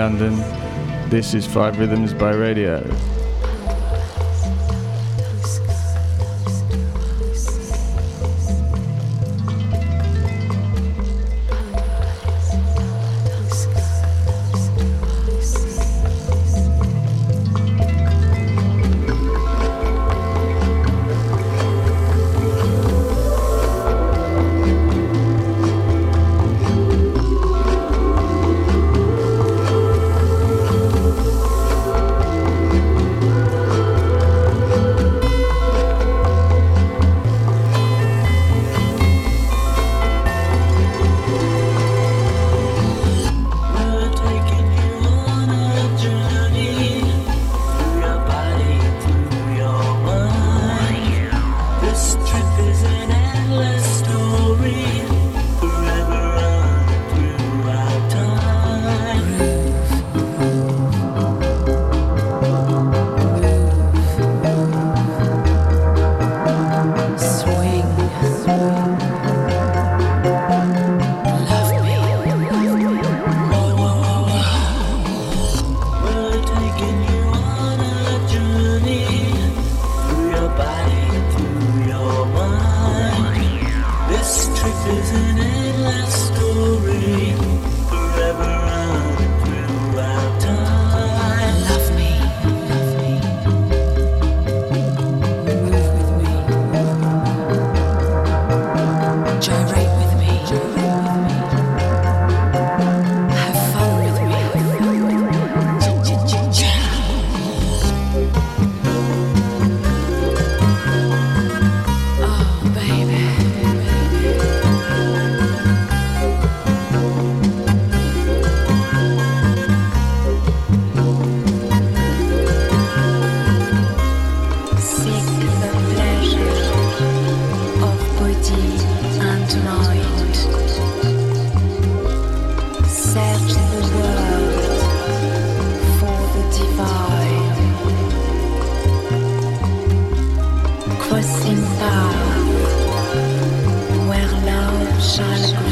London. This is Five Rhythms by Radio. crossing bar. Where love shall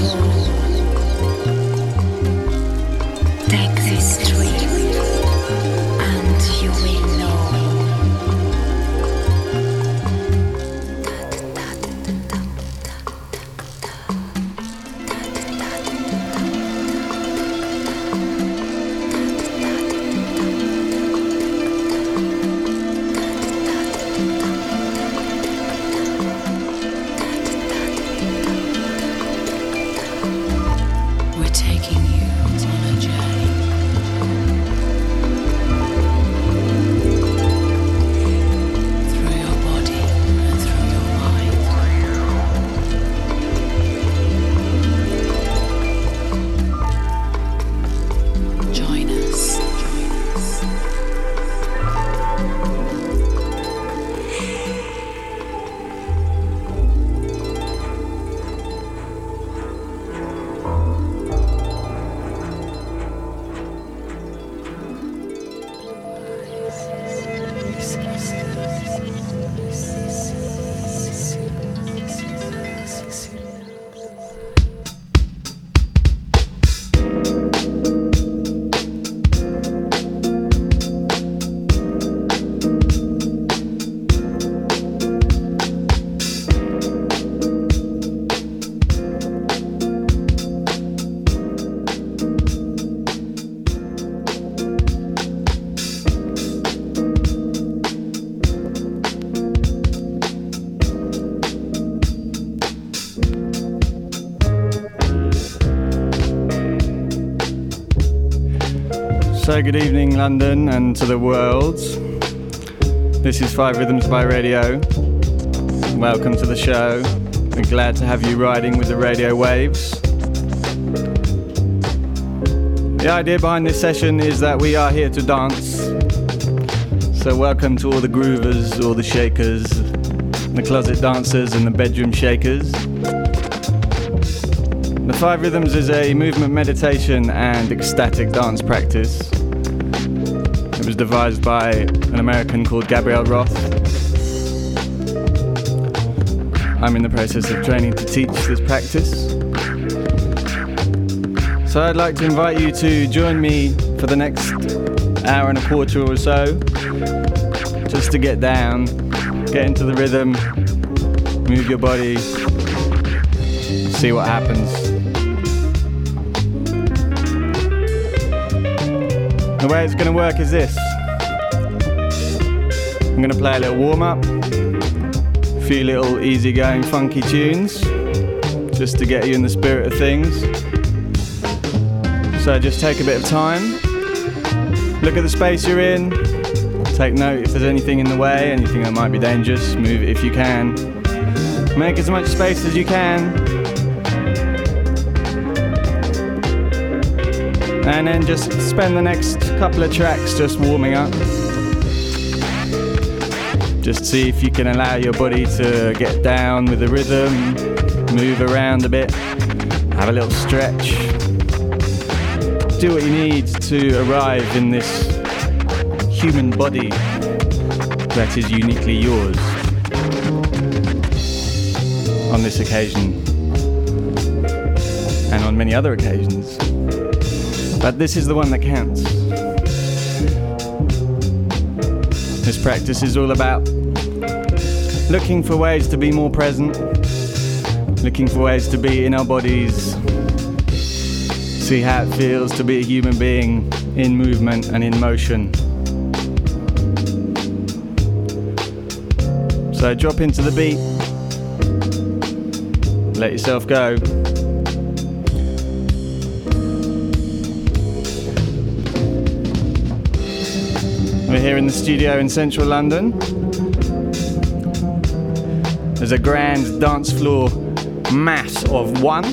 good evening, London, and to the world. This is Five Rhythms by Radio. Welcome to the show. We're glad to have you riding with the radio waves. The idea behind this session is that we are here to dance. So, welcome to all the groovers, all the shakers, the closet dancers, and the bedroom shakers. The Five Rhythms is a movement meditation and ecstatic dance practice devised by an American called Gabrielle Roth. I'm in the process of training to teach this practice. So I'd like to invite you to join me for the next hour and a quarter or so, just to get down, get into the rhythm, move your body, see what happens. The way it's going to work is this. I'm going to play a little warm up, a few little easy going funky tunes, just to get you in the spirit of things. So just take a bit of time, look at the space you're in, take note if there's anything in the way, anything that might be dangerous, move it if you can. Make as much space as you can. And then just spend the next couple of tracks just warming up. Just see if you can allow your body to get down with the rhythm, move around a bit, have a little stretch. Do what you need to arrive in this human body that is uniquely yours on this occasion and on many other occasions. But this is the one that counts. This practice is all about looking for ways to be more present, looking for ways to be in our bodies, see how it feels to be a human being in movement and in motion. So drop into the beat, let yourself go. We're here in the studio in central London. There's a grand dance floor mass of one.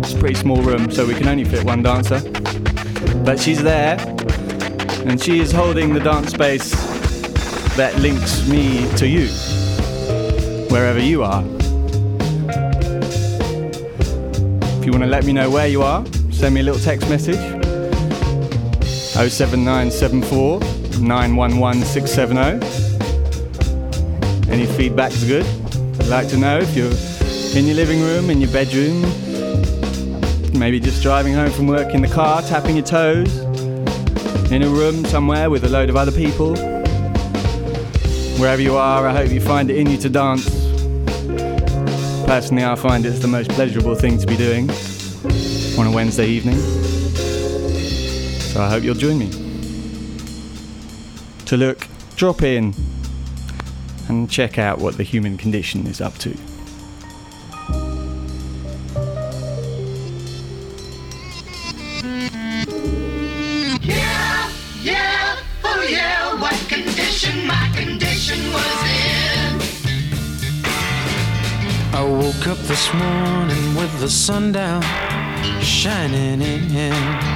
It's a pretty small room, so we can only fit one dancer. But she's there, and she is holding the dance space that links me to you, wherever you are. If you want to let me know where you are, send me a little text message 07974 911 670. Any feedback is good. I'd like to know if you're in your living room, in your bedroom, maybe just driving home from work in the car, tapping your toes, in a room somewhere with a load of other people. Wherever you are, I hope you find it in you to dance. Personally, I find it's the most pleasurable thing to be doing on a Wednesday evening. So I hope you'll join me. To look, drop in, and check out what the human condition is up to. Yeah, yeah, oh yeah, what condition my condition was in. I woke up this morning with the sun down shining in.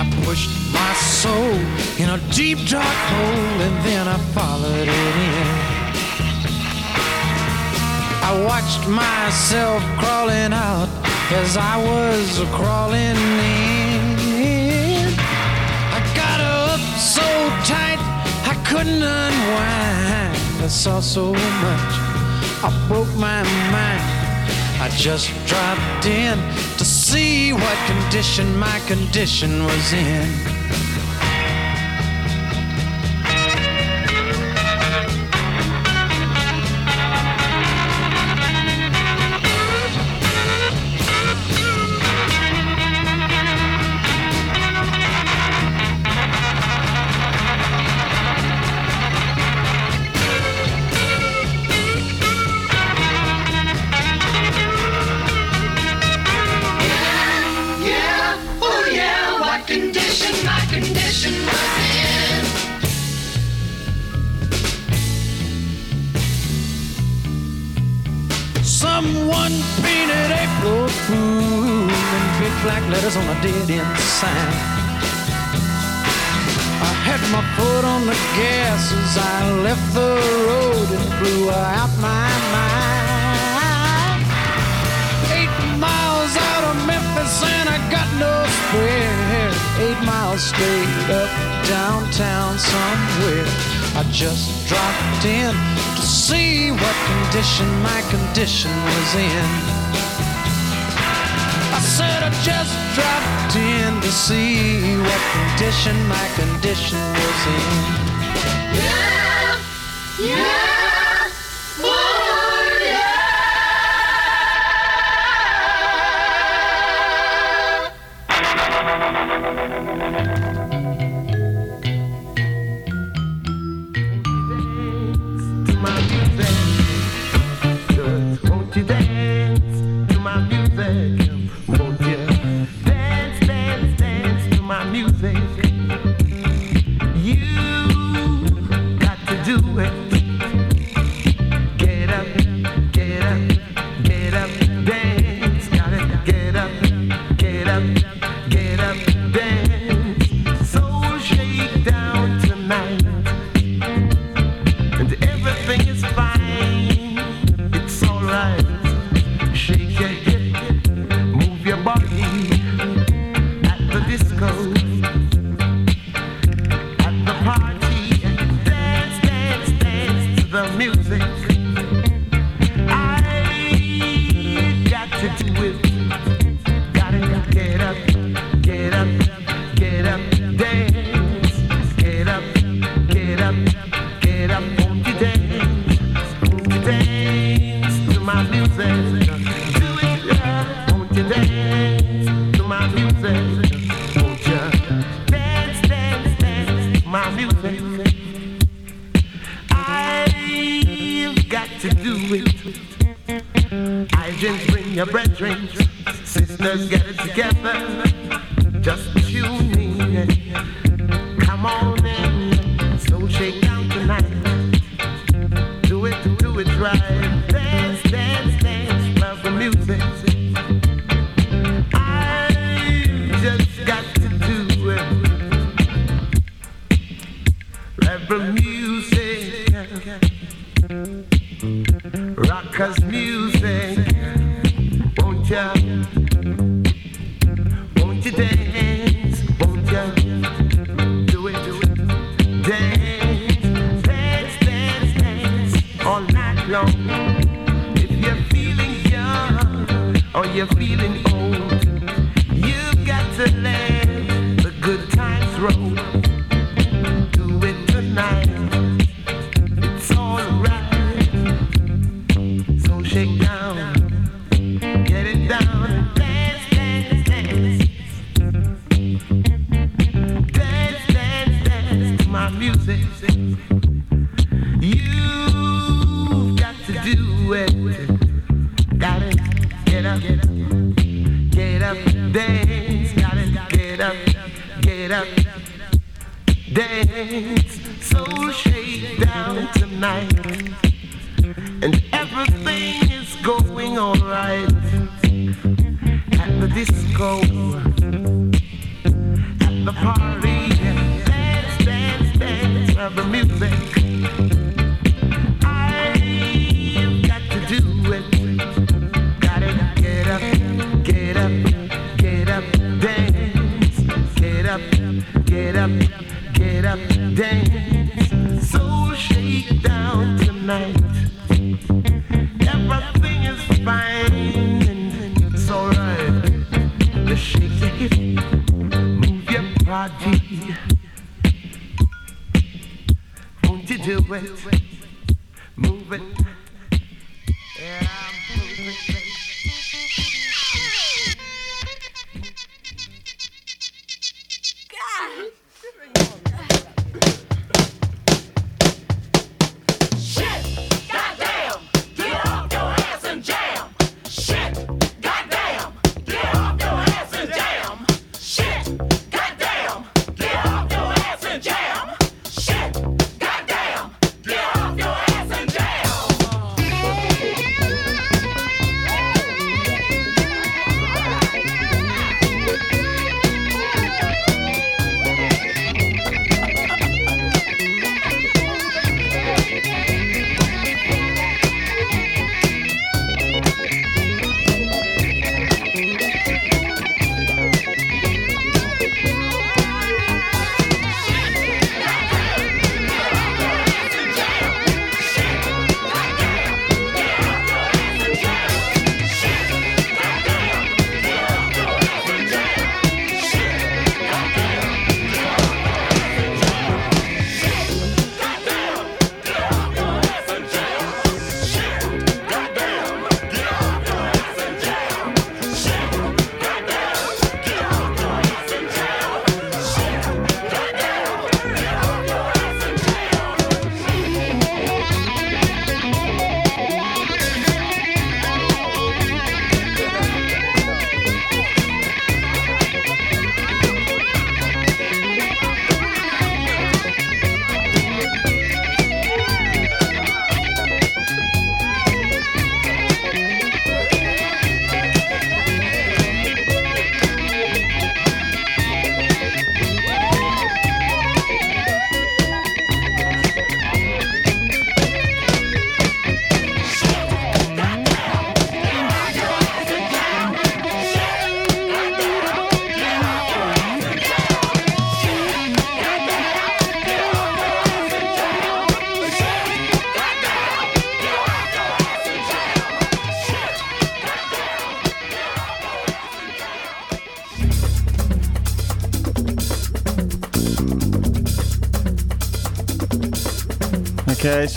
I pushed my soul in a deep dark hole and then I followed it in. I watched myself crawling out as I was crawling in. I got up so tight I couldn't unwind. I saw so much, I broke my mind. I just dropped in to see what condition my condition was in. just dropped in to see what condition my condition was in. I said I just dropped in to see what condition my condition was in. Yeah! Yeah!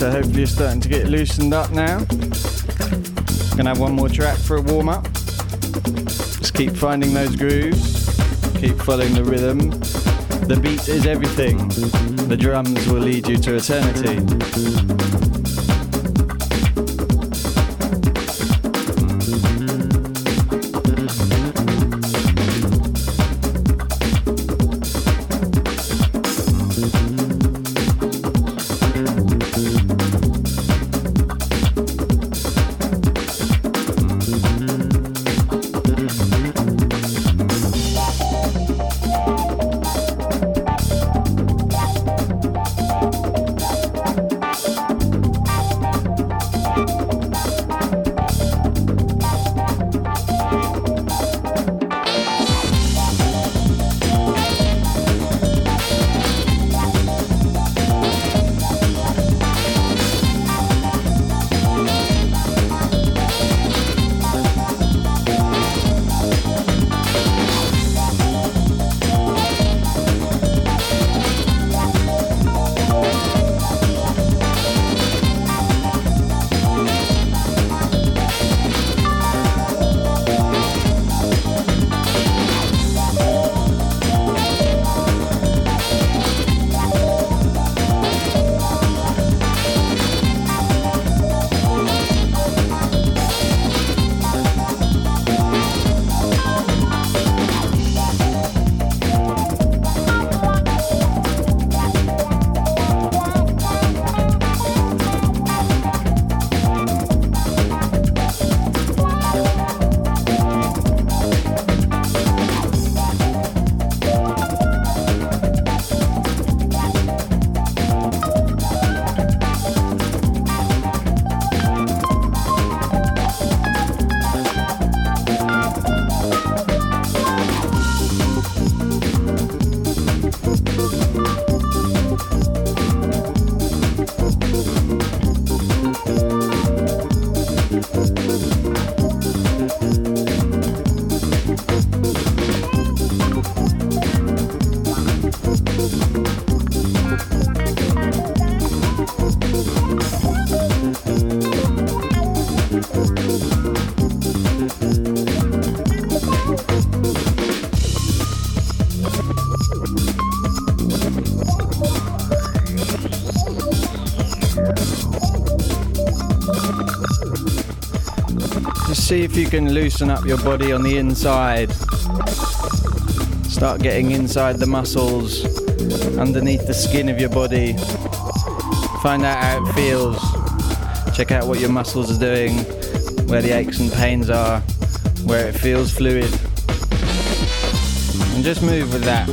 So hopefully you're starting to get loosened up now. Gonna have one more track for a warm up. Just keep finding those grooves, keep following the rhythm. The beat is everything. The drums will lead you to eternity. If you can loosen up your body on the inside. Start getting inside the muscles, underneath the skin of your body. Find out how it feels. Check out what your muscles are doing, where the aches and pains are, where it feels fluid. And just move with that.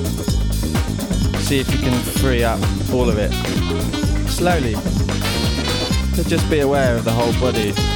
See if you can free up all of it. Slowly. But just be aware of the whole body.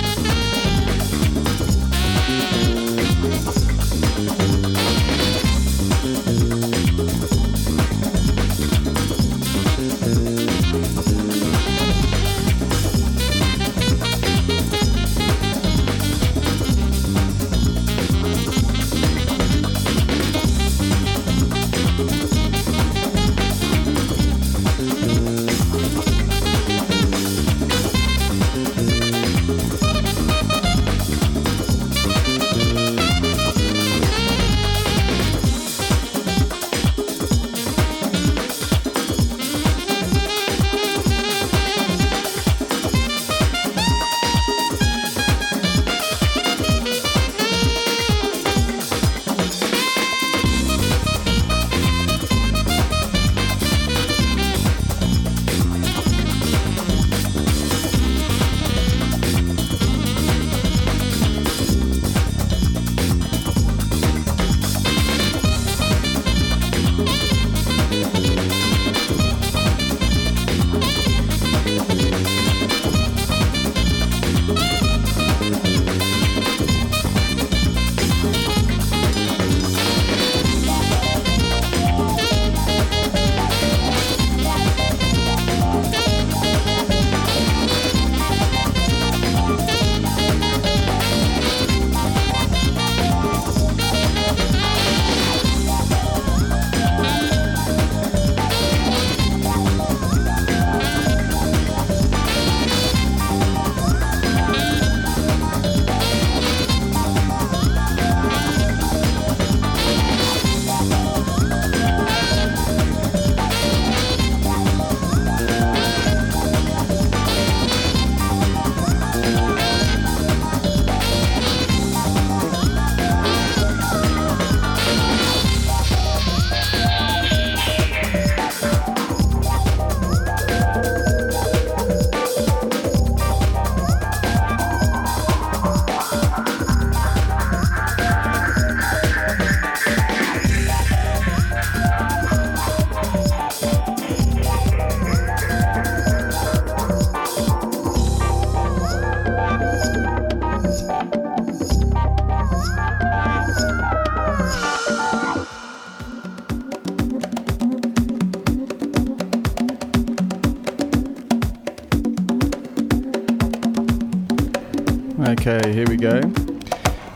Okay, here we go.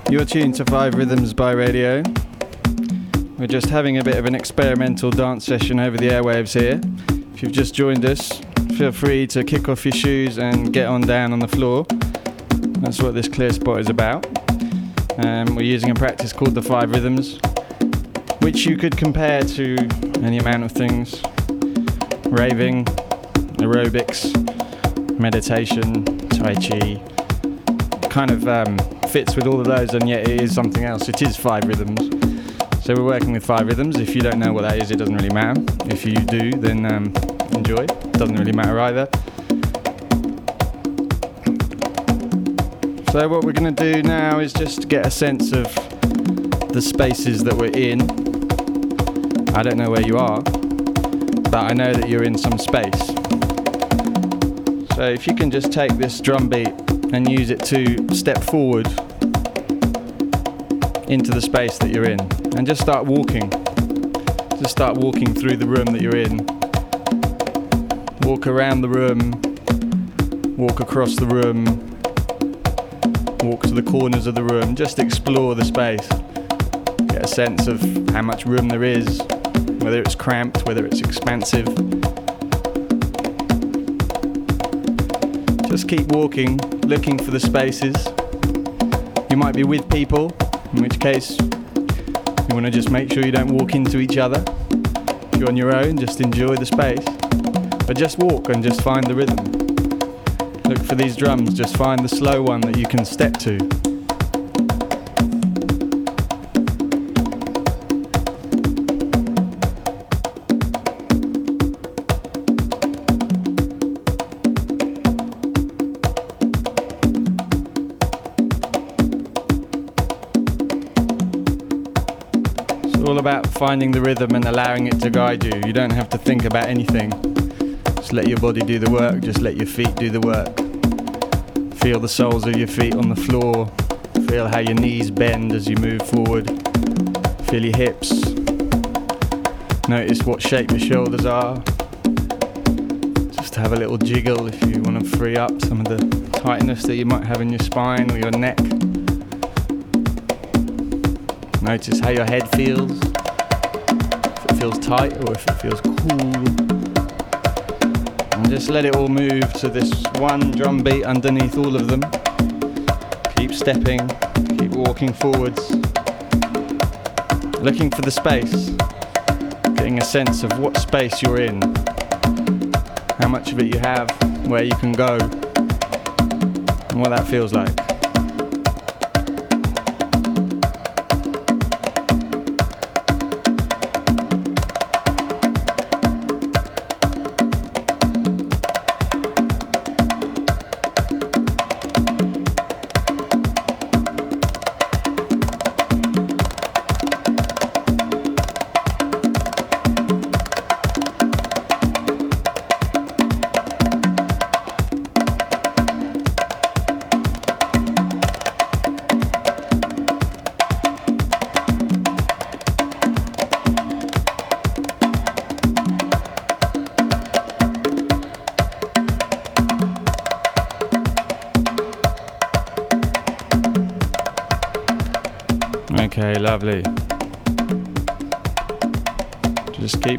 You're tuned to Five Rhythms by Radio. We're just having a bit of an experimental dance session over the airwaves here. If you've just joined us, feel free to kick off your shoes and get on down on the floor. That's what this clear spot is about. Um, we're using a practice called the Five Rhythms, which you could compare to any amount of things raving, aerobics, meditation, Tai Chi. Kind of um, fits with all of those, and yet it is something else. It is five rhythms. So we're working with five rhythms. If you don't know what that is, it doesn't really matter. If you do, then um, enjoy. Doesn't really matter either. So what we're going to do now is just get a sense of the spaces that we're in. I don't know where you are, but I know that you're in some space. So if you can just take this drum beat and use it to step forward into the space that you're in and just start walking. Just start walking through the room that you're in. Walk around the room, walk across the room, walk to the corners of the room, just explore the space. Get a sense of how much room there is, whether it's cramped, whether it's expansive. Just keep walking, looking for the spaces. You might be with people, in which case you want to just make sure you don't walk into each other. If you're on your own, just enjoy the space. But just walk and just find the rhythm. Look for these drums, just find the slow one that you can step to. Finding the rhythm and allowing it to guide you. You don't have to think about anything. Just let your body do the work, just let your feet do the work. Feel the soles of your feet on the floor. Feel how your knees bend as you move forward. Feel your hips. Notice what shape your shoulders are. Just have a little jiggle if you want to free up some of the tightness that you might have in your spine or your neck. Notice how your head feels. Feels tight or if it feels cool. And just let it all move to this one drum beat underneath all of them. Keep stepping, keep walking forwards. Looking for the space. Getting a sense of what space you're in. How much of it you have, where you can go, and what that feels like.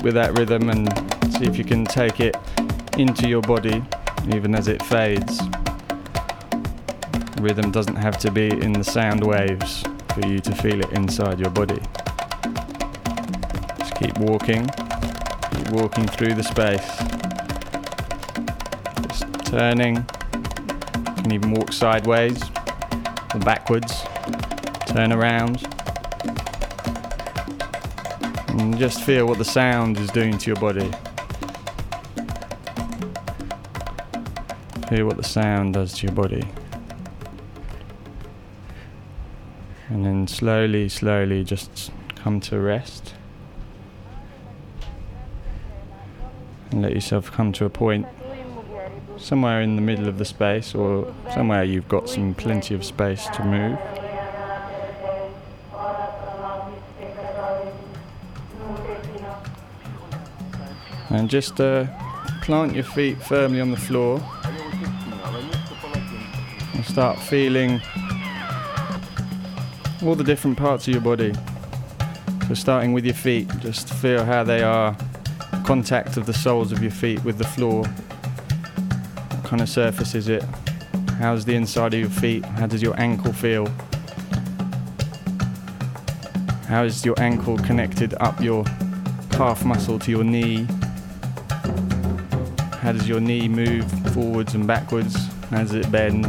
With that rhythm and see if you can take it into your body even as it fades. Rhythm doesn't have to be in the sound waves for you to feel it inside your body. Just keep walking, keep walking through the space. Just turning. You can even walk sideways or backwards. Turn around. And just feel what the sound is doing to your body. Feel what the sound does to your body. And then slowly, slowly just come to rest. And let yourself come to a point somewhere in the middle of the space or somewhere you've got some plenty of space to move. And just uh, plant your feet firmly on the floor And start feeling all the different parts of your body. So, starting with your feet, just feel how they are, contact of the soles of your feet with the floor. What kind of surface is it? How's the inside of your feet? How does your ankle feel? How is your ankle connected up your calf muscle to your knee? How does your knee move forwards and backwards? How does it bend?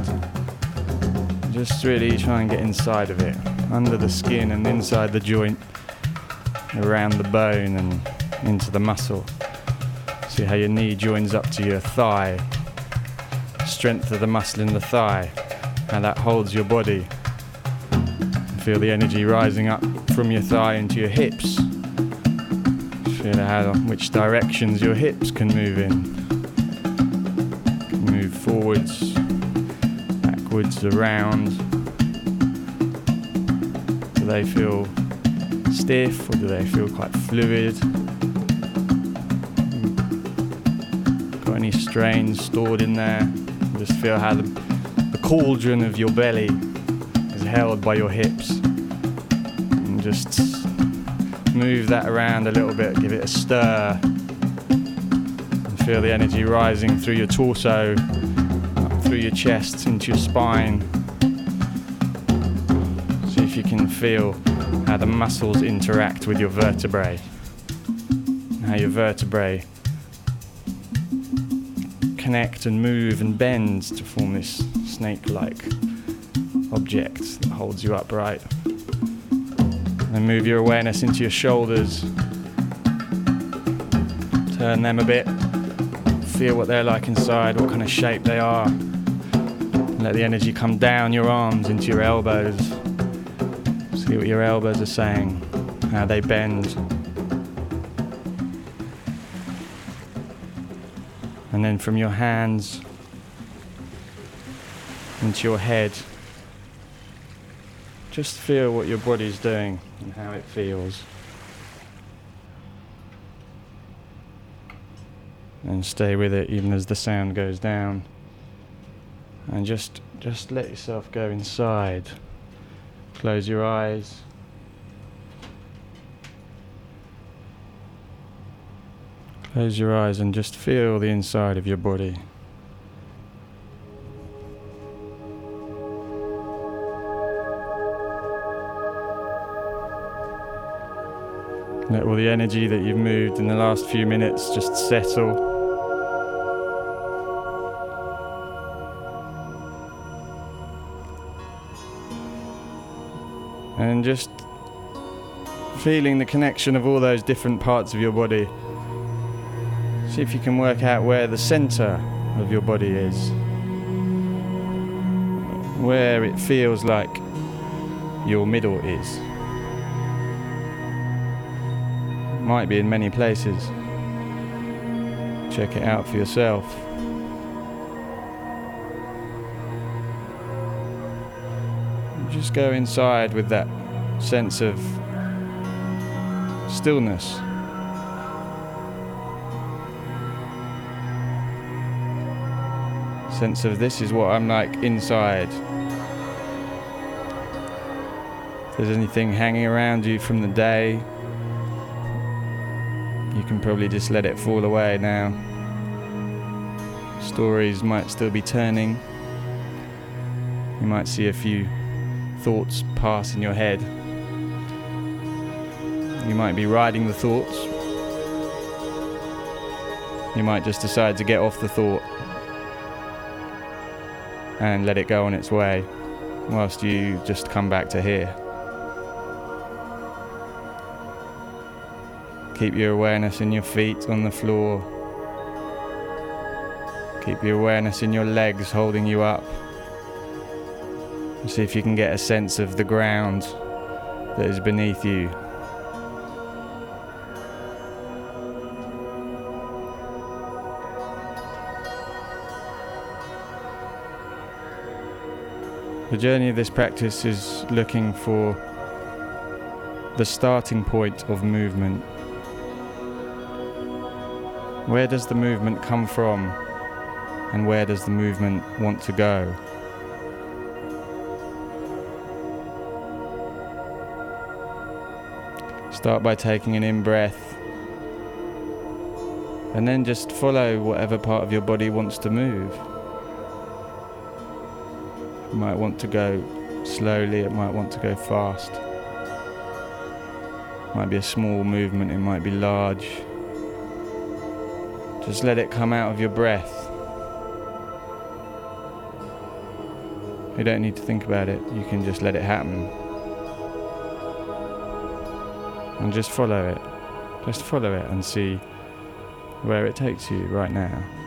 Just really try and get inside of it, under the skin and inside the joint, around the bone and into the muscle. See how your knee joins up to your thigh. Strength of the muscle in the thigh, how that holds your body. Feel the energy rising up from your thigh into your hips. Feel how which directions your hips can move in. Around. Do they feel stiff or do they feel quite fluid? Hmm. Got any strains stored in there? Just feel how the, the cauldron of your belly is held by your hips. And just move that around a little bit, give it a stir. And feel the energy rising through your torso, through your chest, into your spine. See if you can feel how the muscles interact with your vertebrae. How your vertebrae connect and move and bend to form this snake like object that holds you upright. And move your awareness into your shoulders. Turn them a bit. Feel what they're like inside, what kind of shape they are. Let the energy come down your arms into your elbows. See what your elbows are saying, how they bend. And then from your hands into your head, just feel what your body's doing and how it feels. And stay with it even as the sound goes down. And just just let yourself go inside. Close your eyes. Close your eyes and just feel the inside of your body. Let all the energy that you've moved in the last few minutes just settle. And just feeling the connection of all those different parts of your body. See if you can work out where the center of your body is. Where it feels like your middle is. Might be in many places. Check it out for yourself. Just go inside with that sense of stillness. Sense of this is what I'm like inside. If there's anything hanging around you from the day, you can probably just let it fall away now. Stories might still be turning. You might see a few thoughts pass in your head. You might be riding the thoughts. You might just decide to get off the thought and let it go on its way whilst you just come back to here. Keep your awareness in your feet on the floor. Keep your awareness in your legs holding you up. See if you can get a sense of the ground that is beneath you. The journey of this practice is looking for the starting point of movement. Where does the movement come from, and where does the movement want to go? Start by taking an in breath and then just follow whatever part of your body wants to move. You might want to go slowly, it might want to go fast. It Might be a small movement, it might be large. Just let it come out of your breath. You don't need to think about it, you can just let it happen. And just follow it. Just follow it and see where it takes you right now.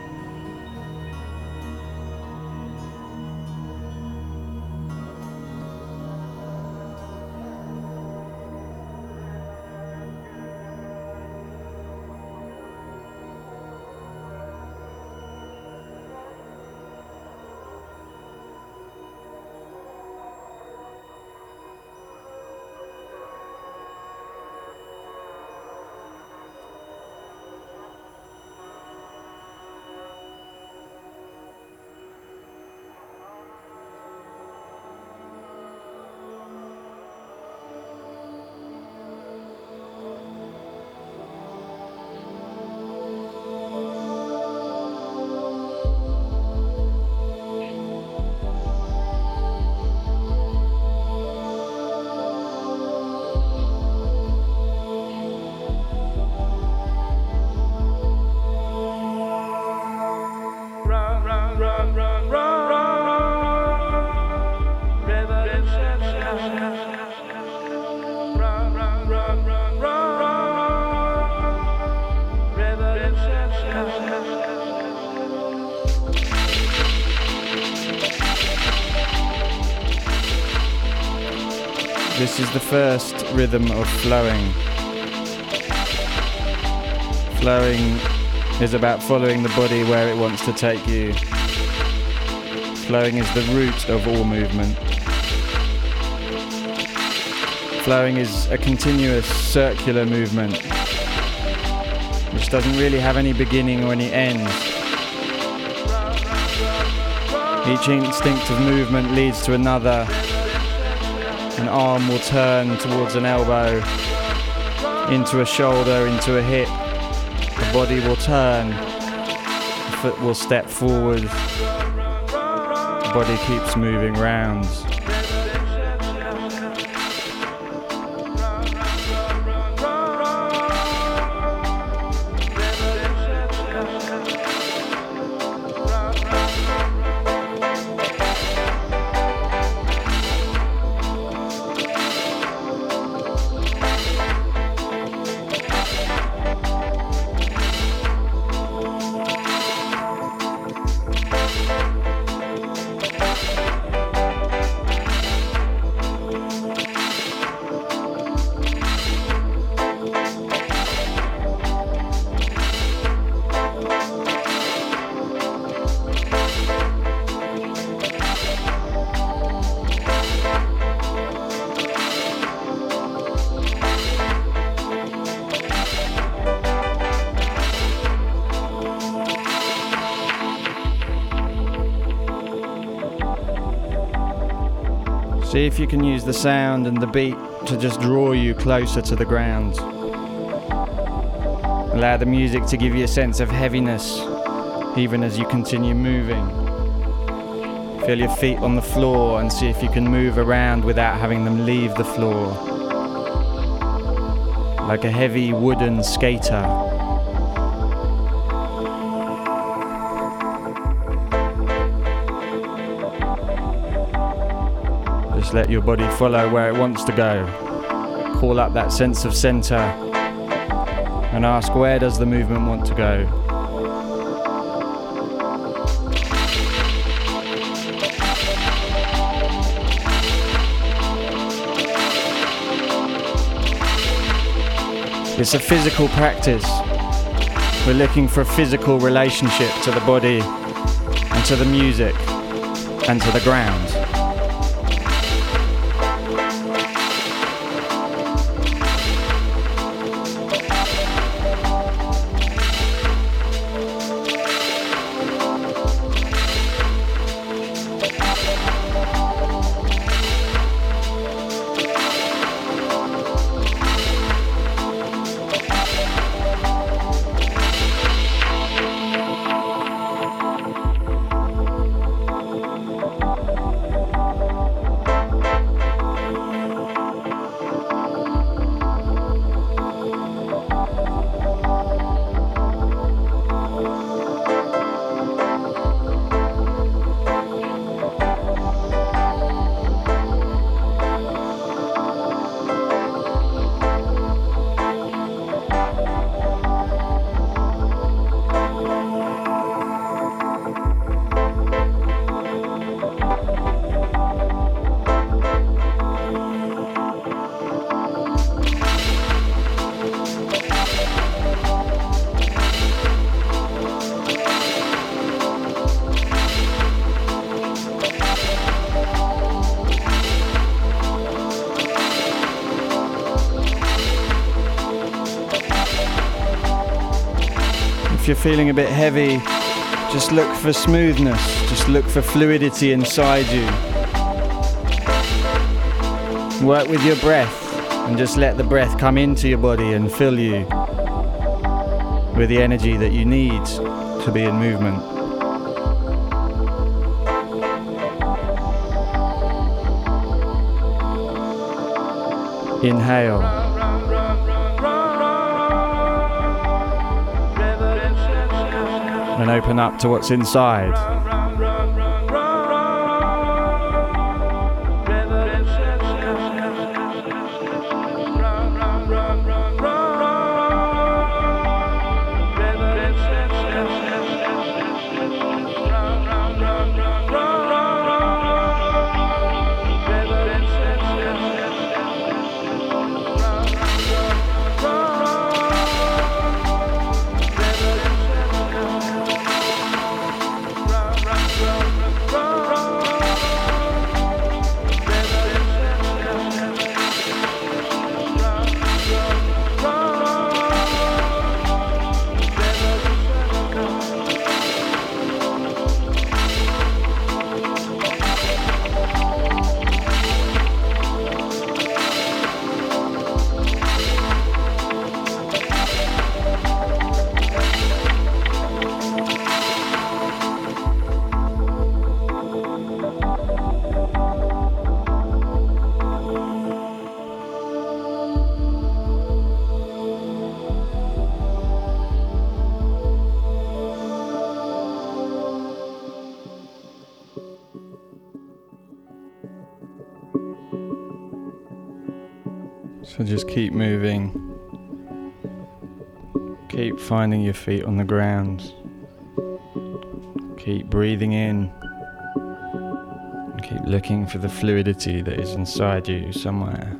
Rhythm of flowing. Flowing is about following the body where it wants to take you. Flowing is the root of all movement. Flowing is a continuous circular movement which doesn't really have any beginning or any end. Each instinctive movement leads to another. An arm will turn towards an elbow, into a shoulder, into a hip. The body will turn, the foot will step forward. The body keeps moving rounds. If you can use the sound and the beat to just draw you closer to the ground. Allow the music to give you a sense of heaviness even as you continue moving. Feel your feet on the floor and see if you can move around without having them leave the floor. Like a heavy wooden skater. Let your body follow where it wants to go. Call up that sense of center and ask where does the movement want to go? It's a physical practice. We're looking for a physical relationship to the body and to the music and to the ground. Feeling a bit heavy, just look for smoothness, just look for fluidity inside you. Work with your breath and just let the breath come into your body and fill you with the energy that you need to be in movement. Inhale. And open up to what's inside. So just keep moving. Keep finding your feet on the ground. Keep breathing in. And keep looking for the fluidity that is inside you somewhere.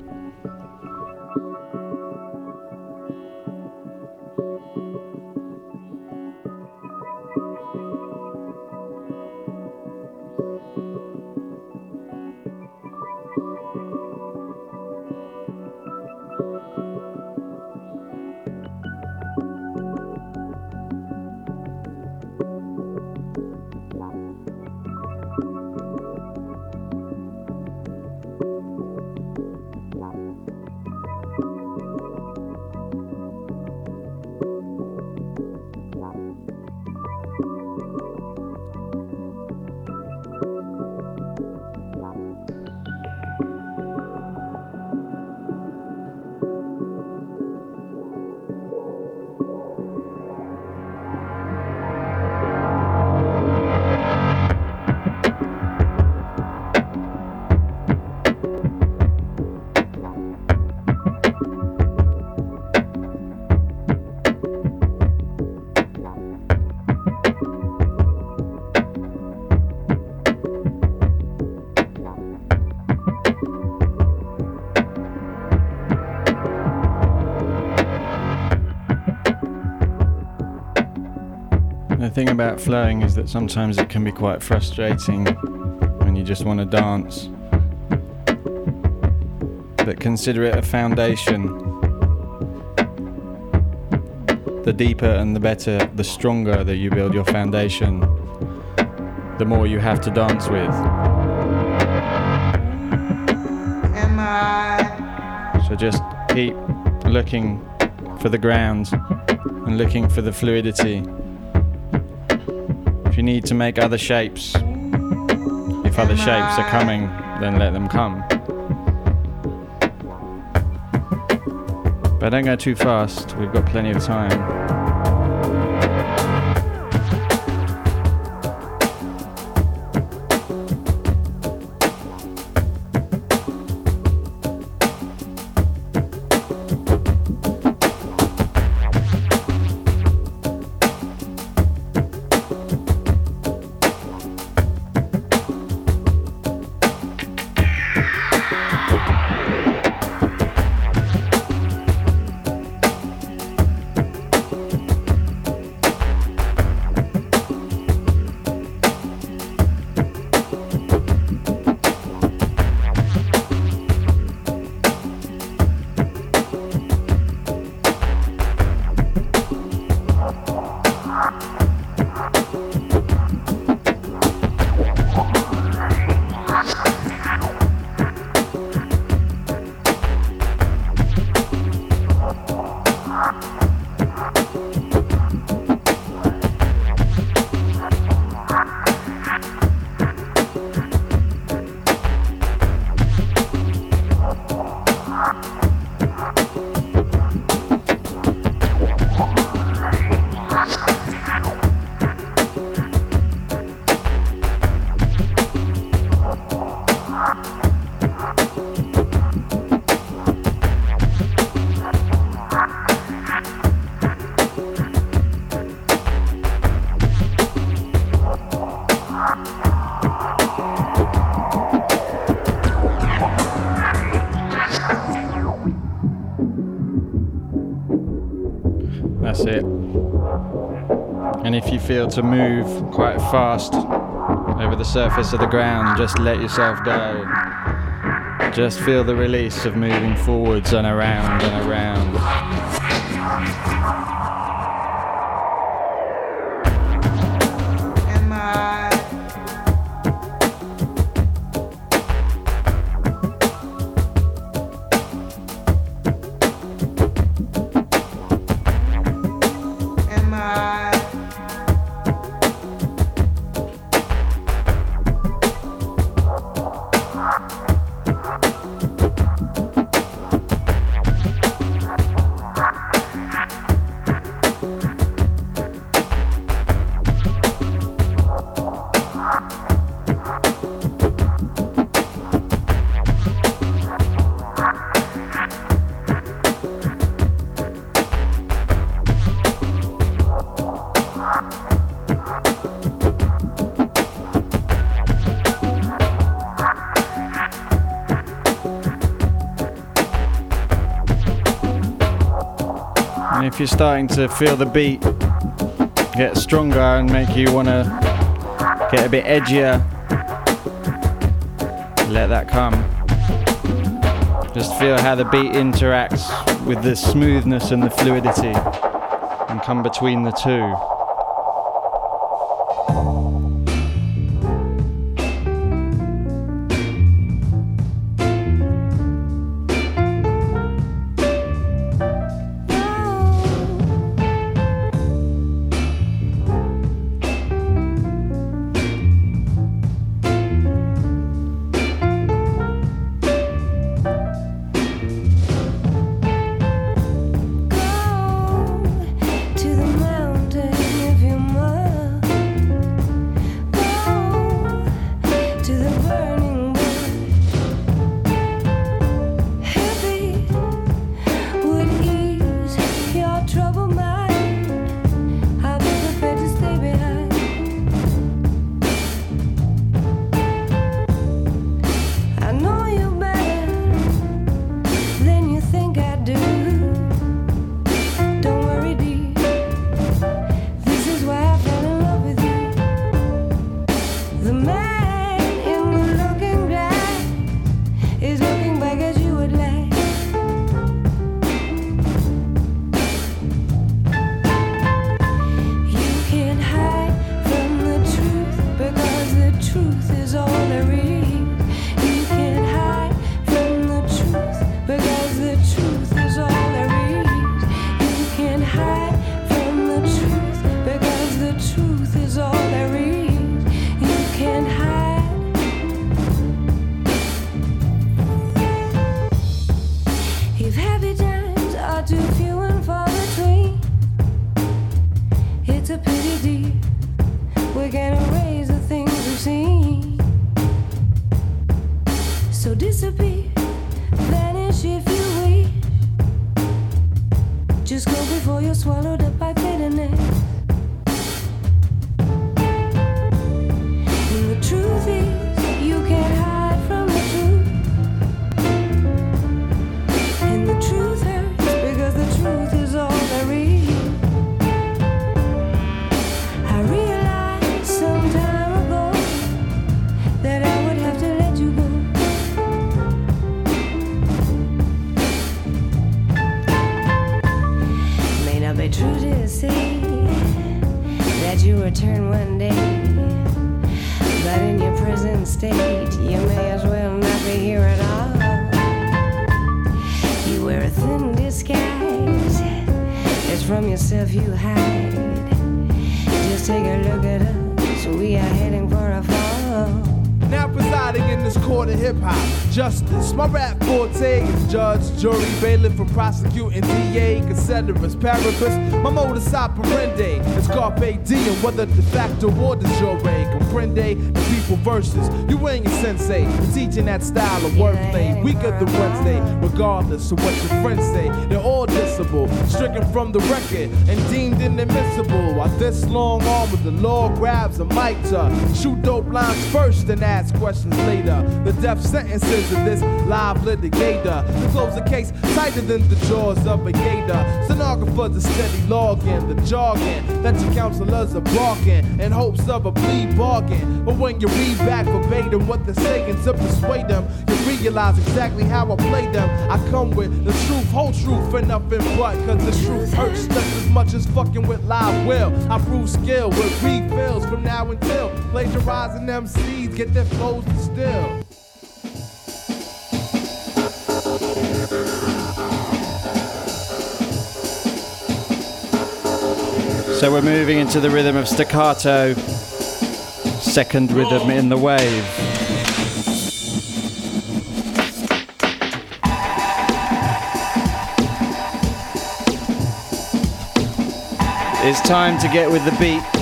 About flowing is that sometimes it can be quite frustrating when you just want to dance. But consider it a foundation. The deeper and the better, the stronger that you build your foundation, the more you have to dance with. So just keep looking for the ground and looking for the fluidity. Need to make other shapes, if other shapes are coming, then let them come. But don't go too fast, we've got plenty of time. feel to move quite fast over the surface of the ground. Just let yourself go. Just feel the release of moving forwards and around and around. And if you're starting to feel the beat get stronger and make you want to get a bit edgier, let that come. Just feel how the beat interacts with the smoothness and the fluidity and come between the two. Jury, bailiff, and prosecuting DA, considerus, paribus. My modus operandi is carpe diem, whether de facto or de jure. Comprende the people versus you ain't your sensei. You're teaching that style of wordplay, weaker than Wednesday, regardless of what your friends say. They're all dissable, stricken from the record and deemed inadmissible. While this long arm of the law grabs a mic to shoot dope lines first and ask questions later. The death sentences of this live litigator. To close the case tighter than the jaws of a gator. Stenographers are steady logging the jargon that your counselors are barking in hopes of a plea bargain. But when you read back verbatim what they're saying to persuade them, you realize exactly how I play them. I come with the truth, whole truth, and nothing but. Cause the truth hurts just as much as fucking with live will. I prove skill with refills from now until get their flows distilled. So we're moving into the rhythm of staccato, second rhythm in the wave. It's time to get with the beat.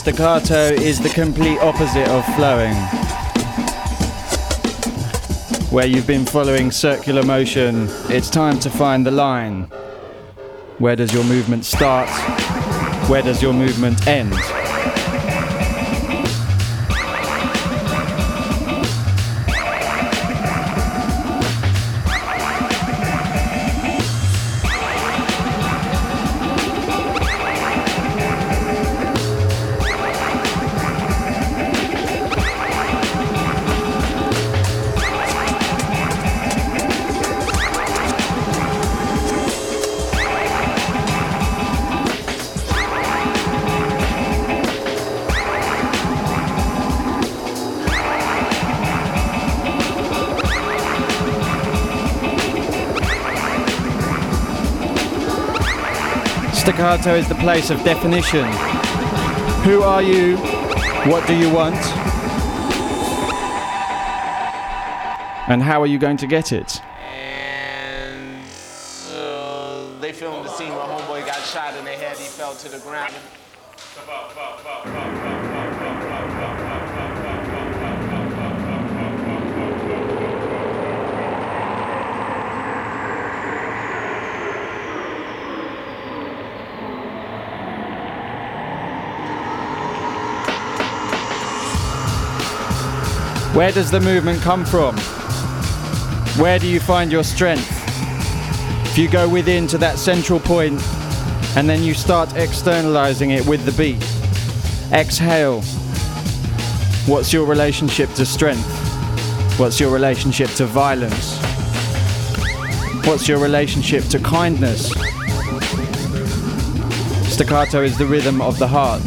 Staccato is the complete opposite of flowing. Where you've been following circular motion, it's time to find the line. Where does your movement start? Where does your movement end? Staccato is the place of definition. Who are you? What do you want? And how are you going to get it? Where does the movement come from? Where do you find your strength? If you go within to that central point and then you start externalizing it with the beat, exhale. What's your relationship to strength? What's your relationship to violence? What's your relationship to kindness? Staccato is the rhythm of the heart.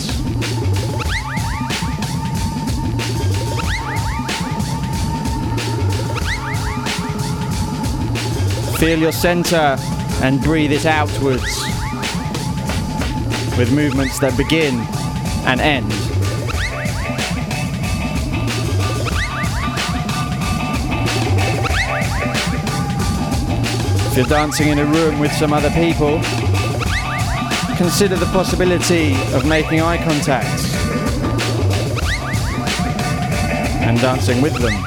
Feel your center and breathe it outwards with movements that begin and end. If you're dancing in a room with some other people, consider the possibility of making eye contact and dancing with them.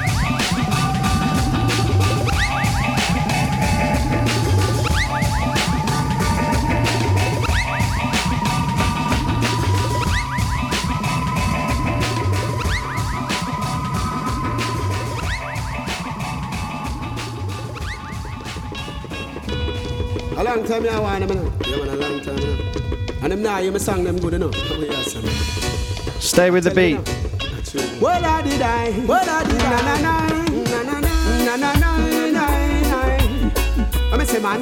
time you want him now. Yeah, man, a long time now. And them now hear me song them good enough. Stay with the beat. What I did I? What I did I? Na na na na na na na na. Let me say, man.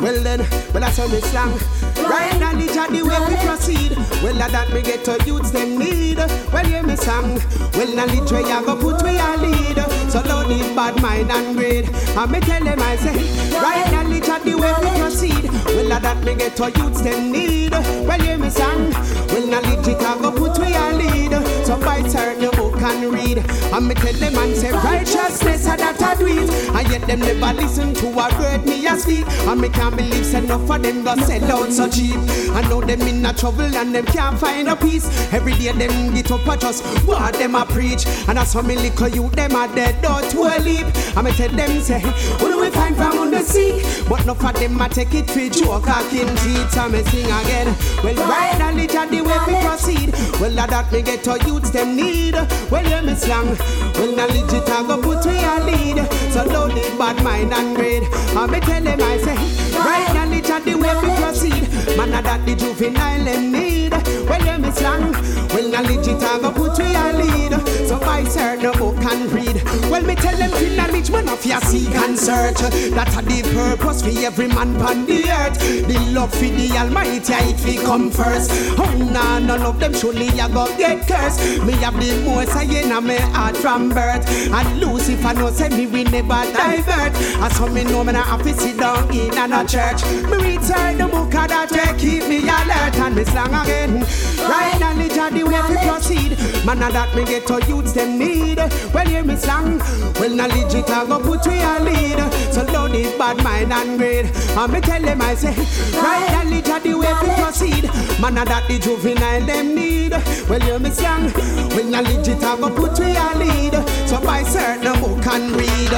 Well then, well I saw me slang. Right knowledge are the way we proceed. Well, that me get to youths them need. Well, hear me song. Well, knowledge where you go put where you lead. So don't need bad mind and greed. And me tell them I say, right knowledge are the way we proceed. Well, that me get to youths them need. Well, hear me song. Well, knowledge it a go put where you lead. So by turn the book and read. And me tell them and say righteousness are that I do it. And yet them never listen to a word me a speak. And me can't believe say enough of them go sell out so cheap. I know them in a trouble and them can't find a peace. Every day them get up and just what them a preach. And that's how me little you them a dead out to a leap. And me tell them say, what do we find from on the sea? But enough of them a take it for joke or kin teeth. And me sing again. Well, right and the way we proceed. Well, that me get to youths them need. Well, hear me slang. Well, knowledge it a go put we a lead. So don't need bad mind and greed. And me tell them I say, right knowledge and the way we proceed. Man, that the juvenile them need. Well, hear me slang. Well, knowledge it a go put we a lead. So buy certain book and read. Well, me tell them to knowledge one of your seek and search. That's a the purpose for every man on the earth. The love for the Almighty, it fi come first. Oh, nah, none of them surely a go get cursed. Me have the most I in me heart from birth. And Lucifer no say me we never divert. As for me know me not have to sit down in a church. Me read certain book of that keep me alert and me slang again. Right knowledge of the way to proceed. Man, that me get to youths them need. Well, hear me slang. Well, knowledge it a go put we a lead. So don't need bad mind and greed. And me tell them I say, right knowledge of the way to proceed. Man, that the juvenile them need. Well, hear me slang. Well, knowledge it a go put we a lead. So buy certain book and read.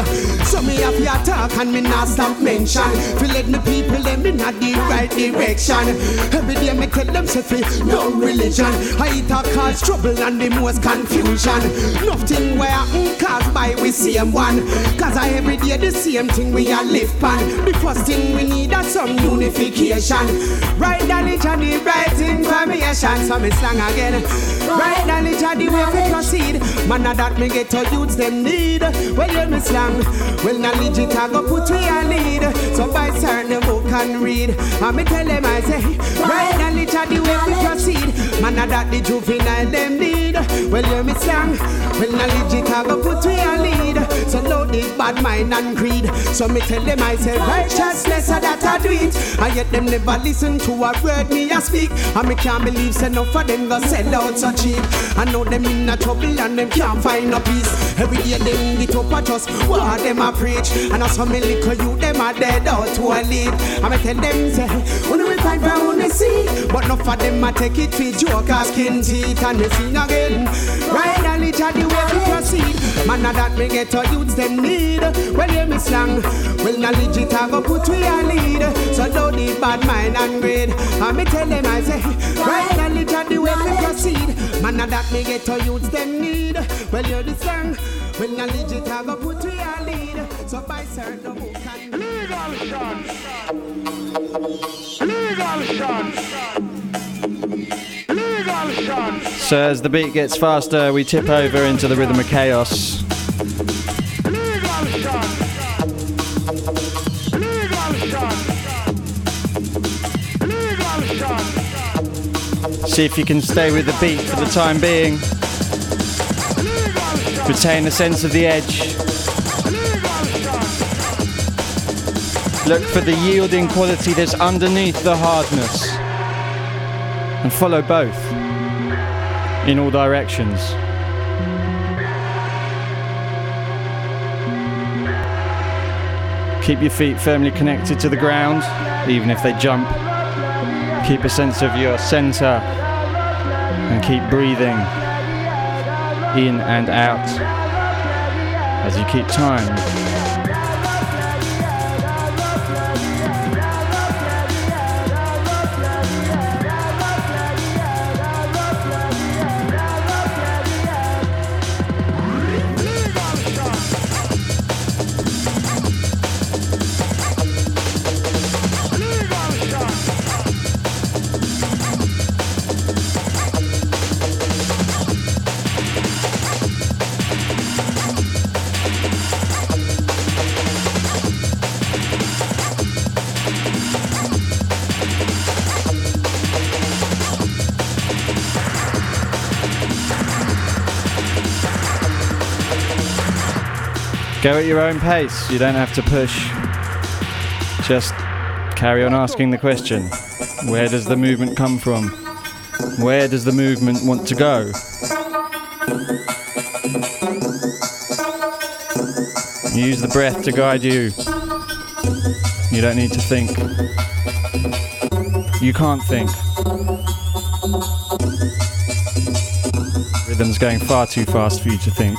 So me have your talk and me not stop mention. Feel let me people them in a the right direction. Every day me tell them say fi no religion. I talk cause trouble and the most confusion. Nothing where caused by we same one. Cause I every day the same thing we are live pan. The first thing we need is some unification. Right knowledge and the right information. So me slang again. Right knowledge and the way we proceed. Man, that me get to youths them need. Well, hear me slang. Well, knowledge it a go put we a lead. So buy certain book and read. And me tell them I say, right knowledge and the way we proceed. Man, a that the juvenile them need. Well, hear me slang. Well, knowledge it a go put we a lead. So no need bad mind and greed. So me tell them I say, righteousness a that I do it. And yet them never listen to a word me a speak. And me can't believe say enough of them go sell out so cheap. I know them in a trouble and them can't find no peace. Every day them get up and just what them a preach. And as some me little you them a dead out to a lead. And me tell them say, when we find from the sea. But enough of them a take it for joke or skin teeth. And me sing again. Right knowledge of the way we proceed. Man a that me get to youths them need. Well hear me slang. Well knowledge it a go put we a lead. So don't need bad mind and greed. And me tell them I say, right knowledge of the way we proceed. Man a that me get to youths them need. Well hear the song. Well knowledge it a go put we a lead. So by certain book and Legal shot. Legal shot. So as the beat gets faster, we tip over into the rhythm of chaos. See if you can stay with the beat for the time being. Retain a sense of the edge. Look for the yielding quality that's underneath the hardness. And follow both in all directions. Keep your feet firmly connected to the ground, even if they jump. Keep a sense of your center and keep breathing in and out as you keep time. Go at your own pace. You don't have to push. Just carry on asking the question Where does the movement come from? Where does the movement want to go? Use the breath to guide you. You don't need to think. You can't think. Rhythm's going far too fast for you to think.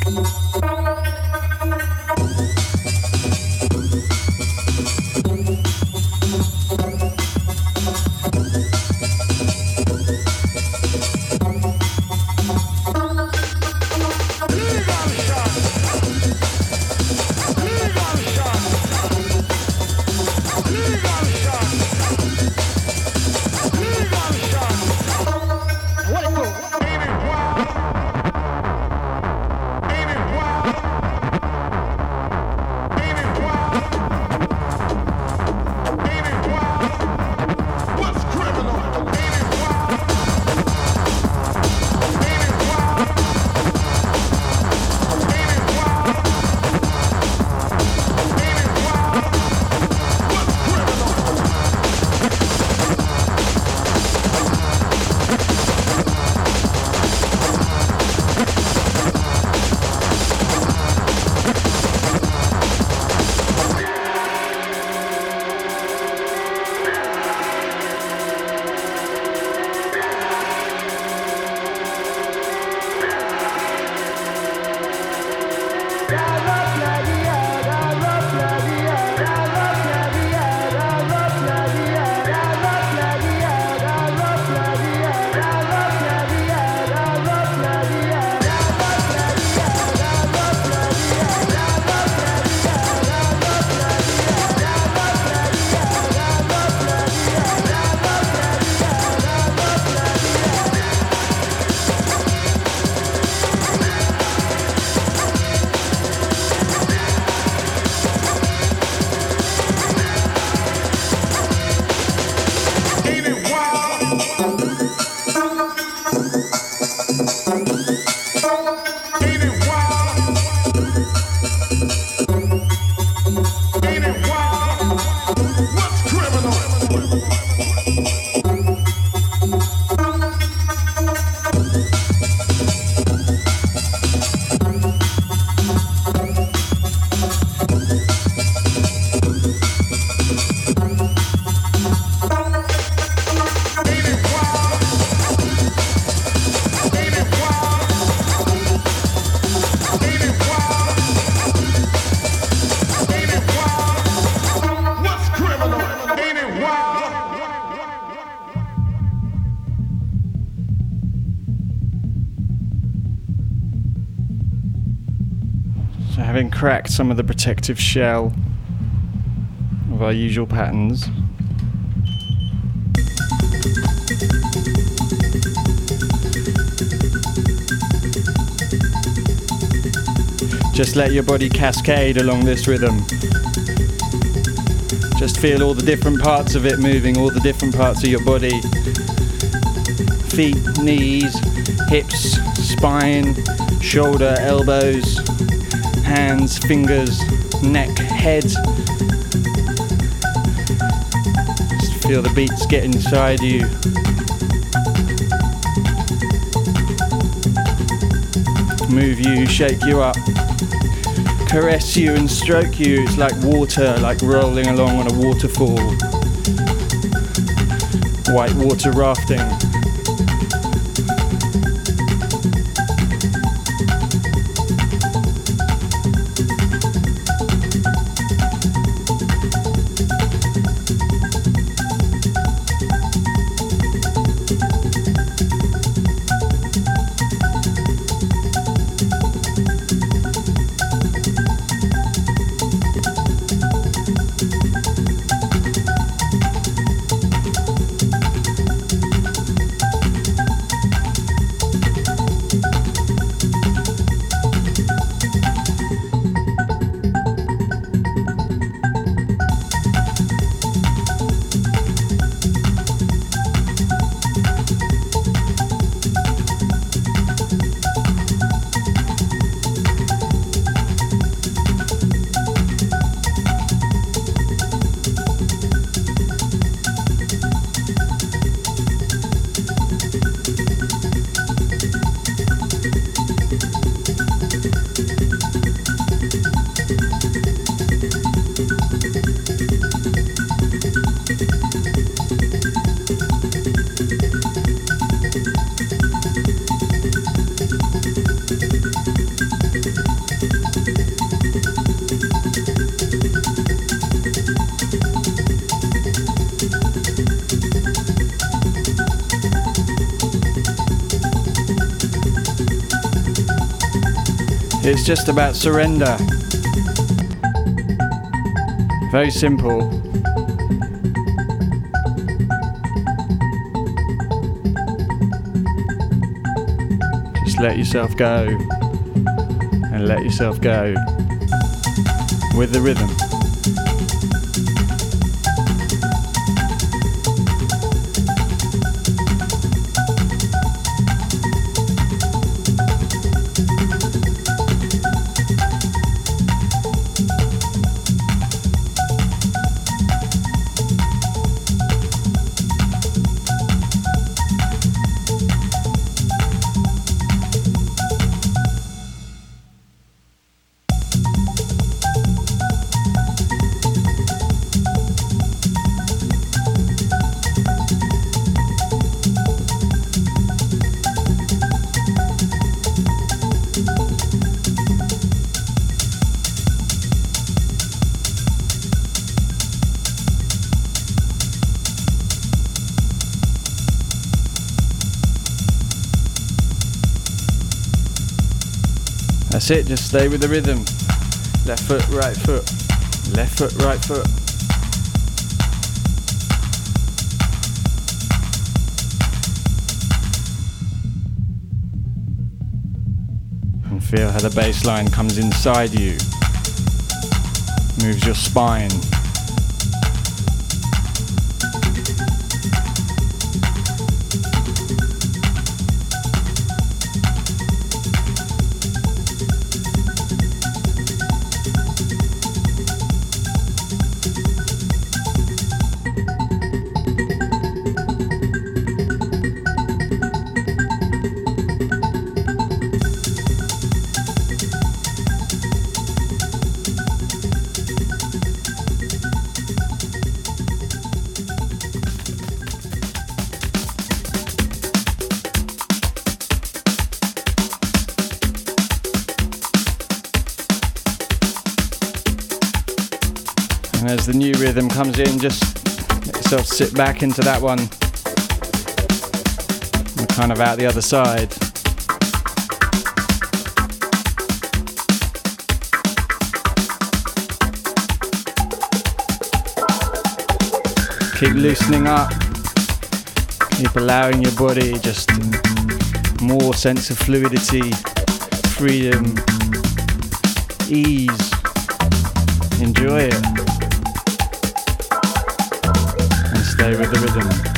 Cracked some of the protective shell of our usual patterns, just let your body cascade along this rhythm. Just feel all the different parts of it moving, all the different parts of your body. Feet, knees, hips, spine, shoulder, elbows, hands, fingers, neck, head. Just feel the beats get inside you. Move you, shake you up, caress you and stroke you. It's like water, like rolling along on a waterfall. White water rafting. Just about surrender. Very simple. Just let yourself go and let yourself go with the rhythm. It, just stay with the rhythm. Left foot, right foot. Left foot, right foot. And feel how the bass line comes inside you, moves your spine. Rhythm comes in, just let yourself sit back into that one. Kind of out the other side. Keep loosening up. Keep allowing your body just more sense of fluidity, freedom, ease. Enjoy it. Stay with the rhythm.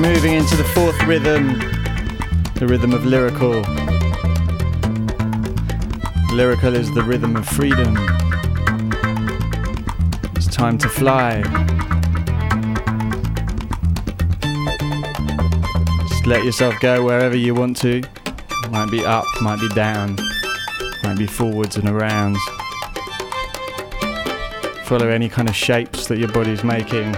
Moving into the fourth rhythm, the rhythm of lyrical. Lyrical is the rhythm of freedom. It's time to fly. Just let yourself go wherever you want to. Might be up, might be down, might be forwards and arounds. Follow any kind of shapes that your body's making.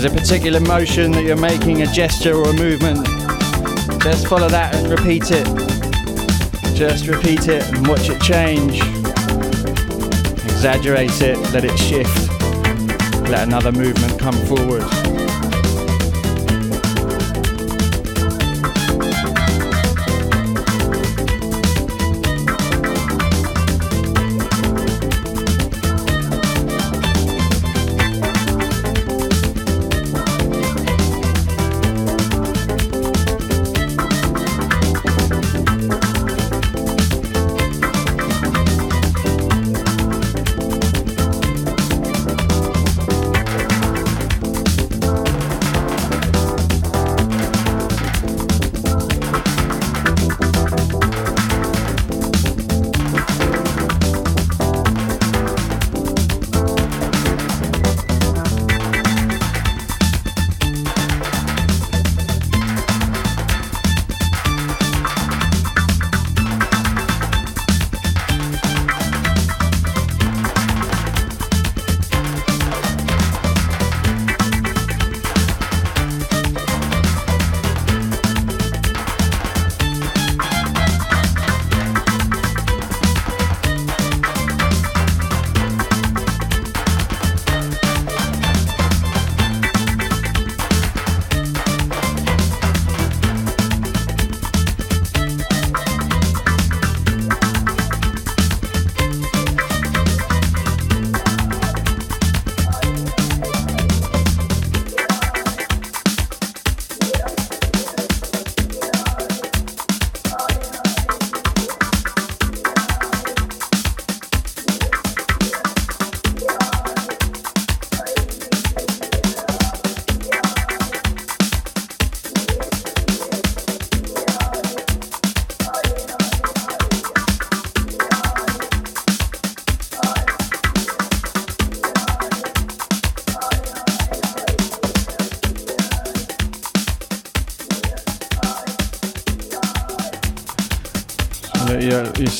There's a particular motion that you're making, a gesture or a movement, just follow that and repeat it. Just repeat it and watch it change. Exaggerate it, let it shift. Let another movement come forward.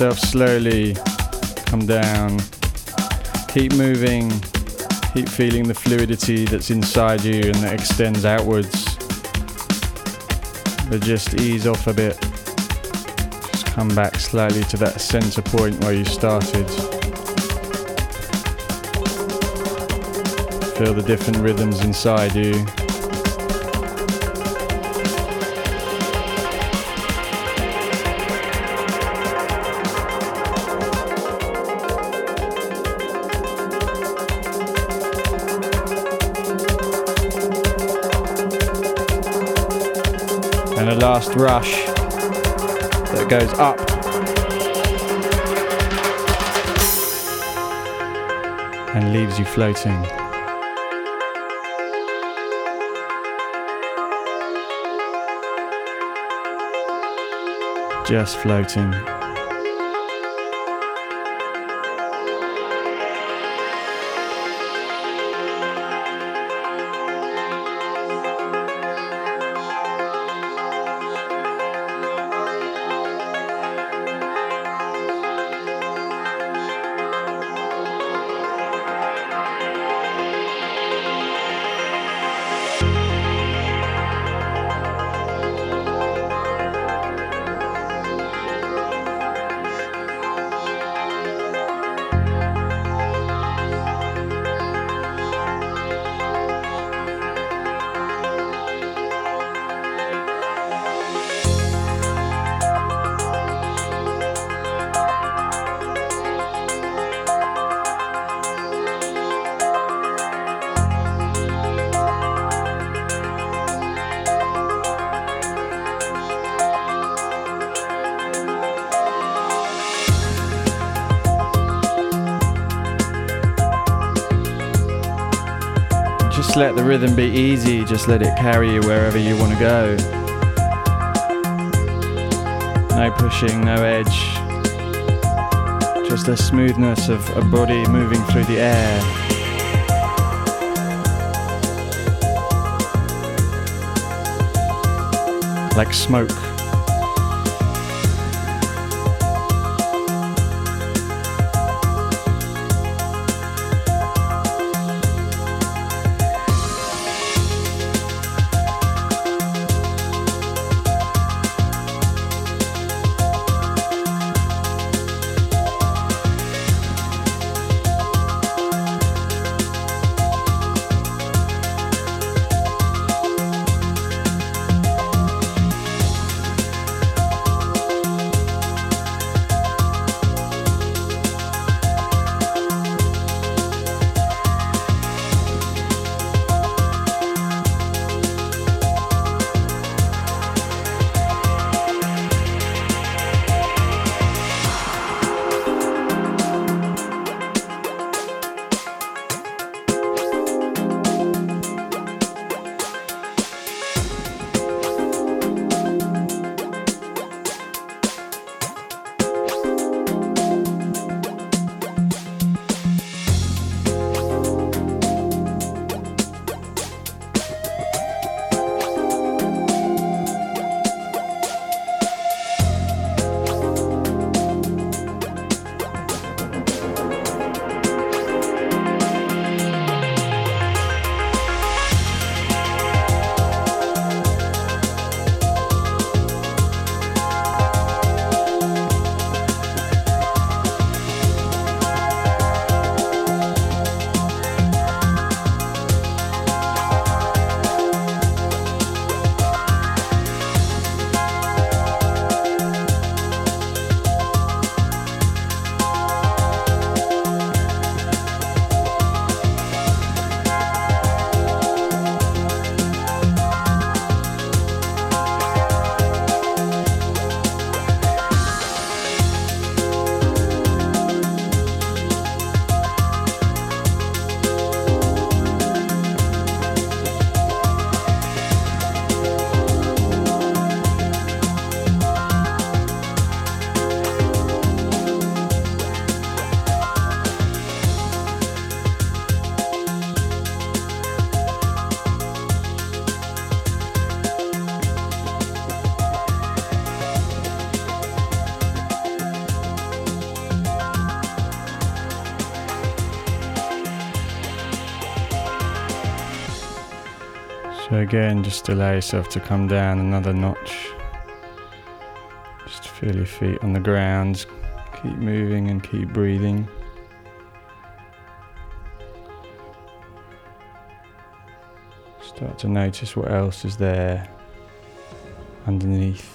Yourself slowly come down. Keep moving. Keep feeling the fluidity that's inside you and that extends outwards. But just ease off a bit. Just come back slightly to that center point where you started. Feel the different rhythms inside you. Last rush that goes up. And leaves you floating. Just floating. Rhythm be easy, just let it carry you wherever you want to go. No pushing, no edge. Just the smoothness of a body moving through the air. Like smoke. Again, just allow yourself to come down another notch. Just feel your feet on the ground. Keep moving and keep breathing. Start to notice what else is there underneath.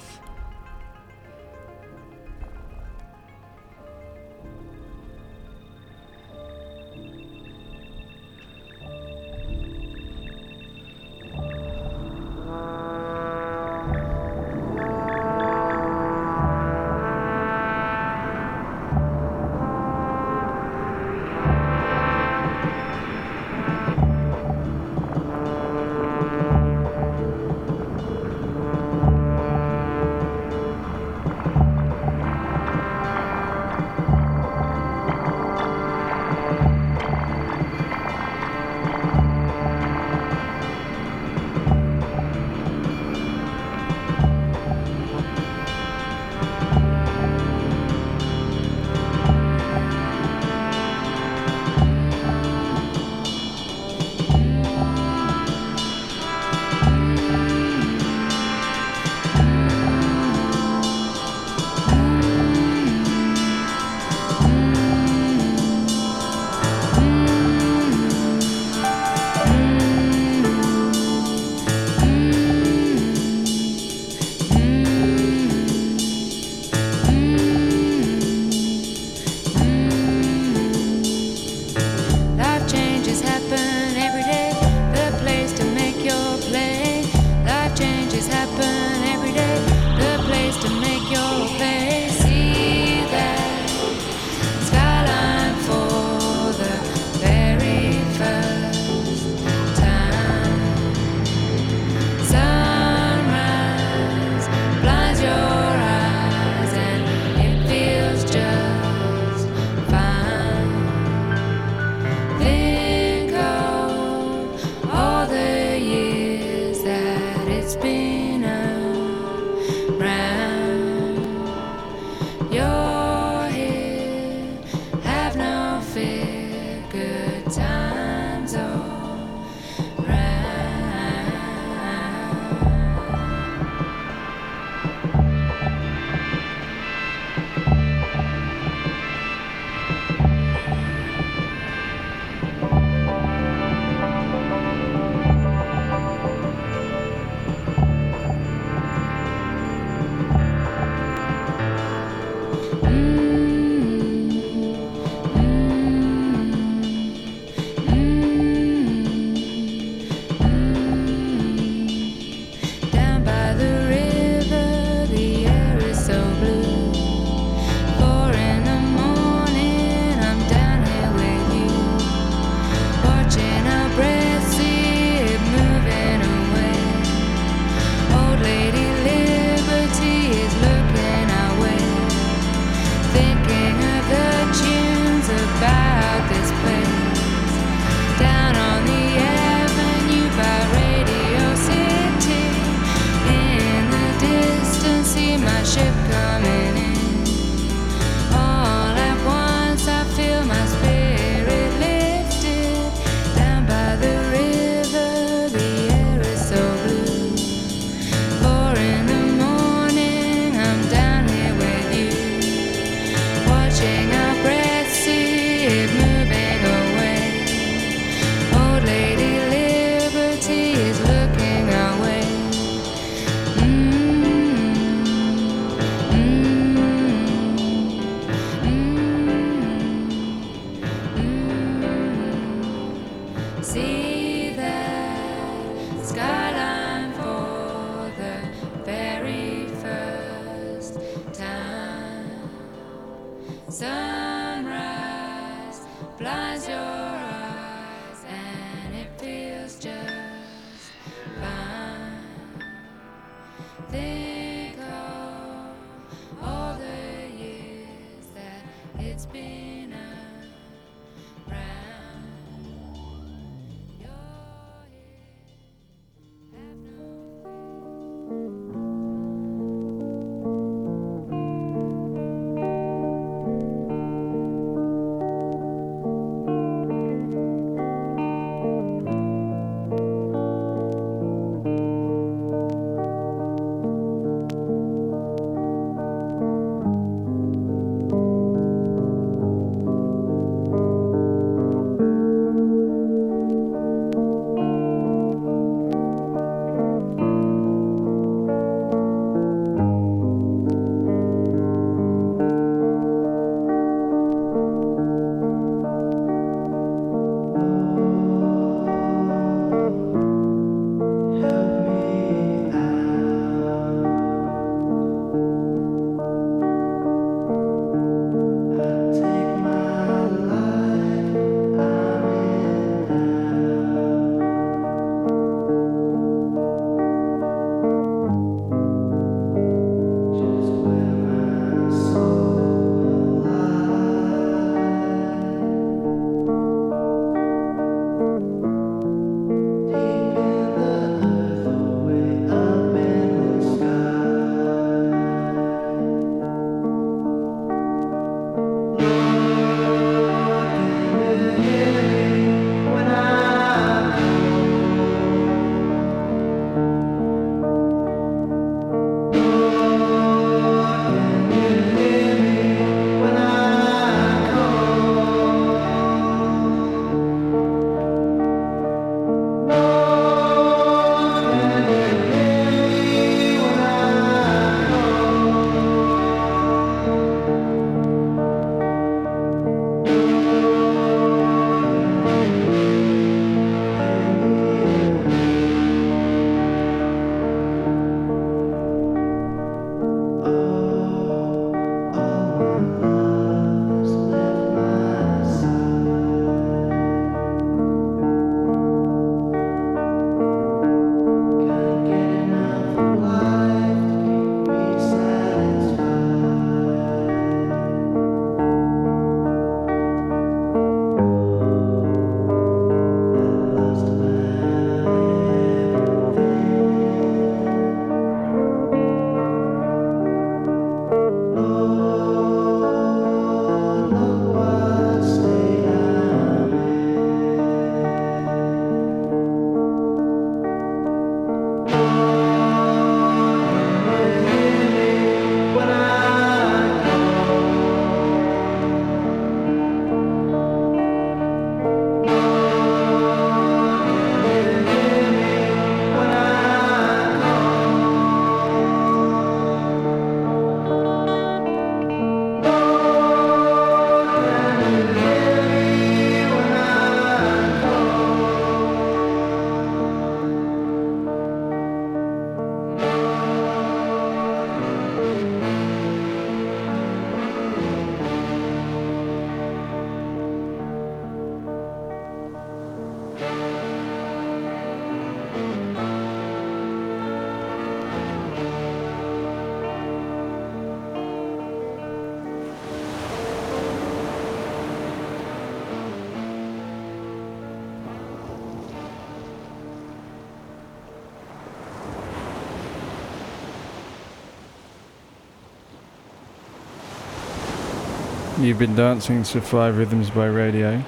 You've been dancing to Five Rhythms by Radio,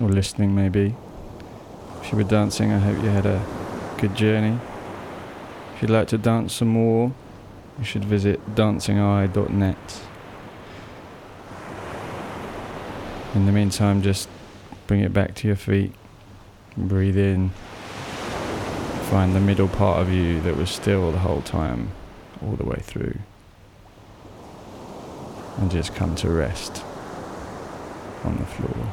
or listening maybe. If you were dancing, I hope you had a good journey. If you'd like to dance some more, you should visit dancingeye.net. In the meantime, just bring it back to your feet, breathe in, find the middle part of you that was still the whole time, all the way through and just come to rest on the floor.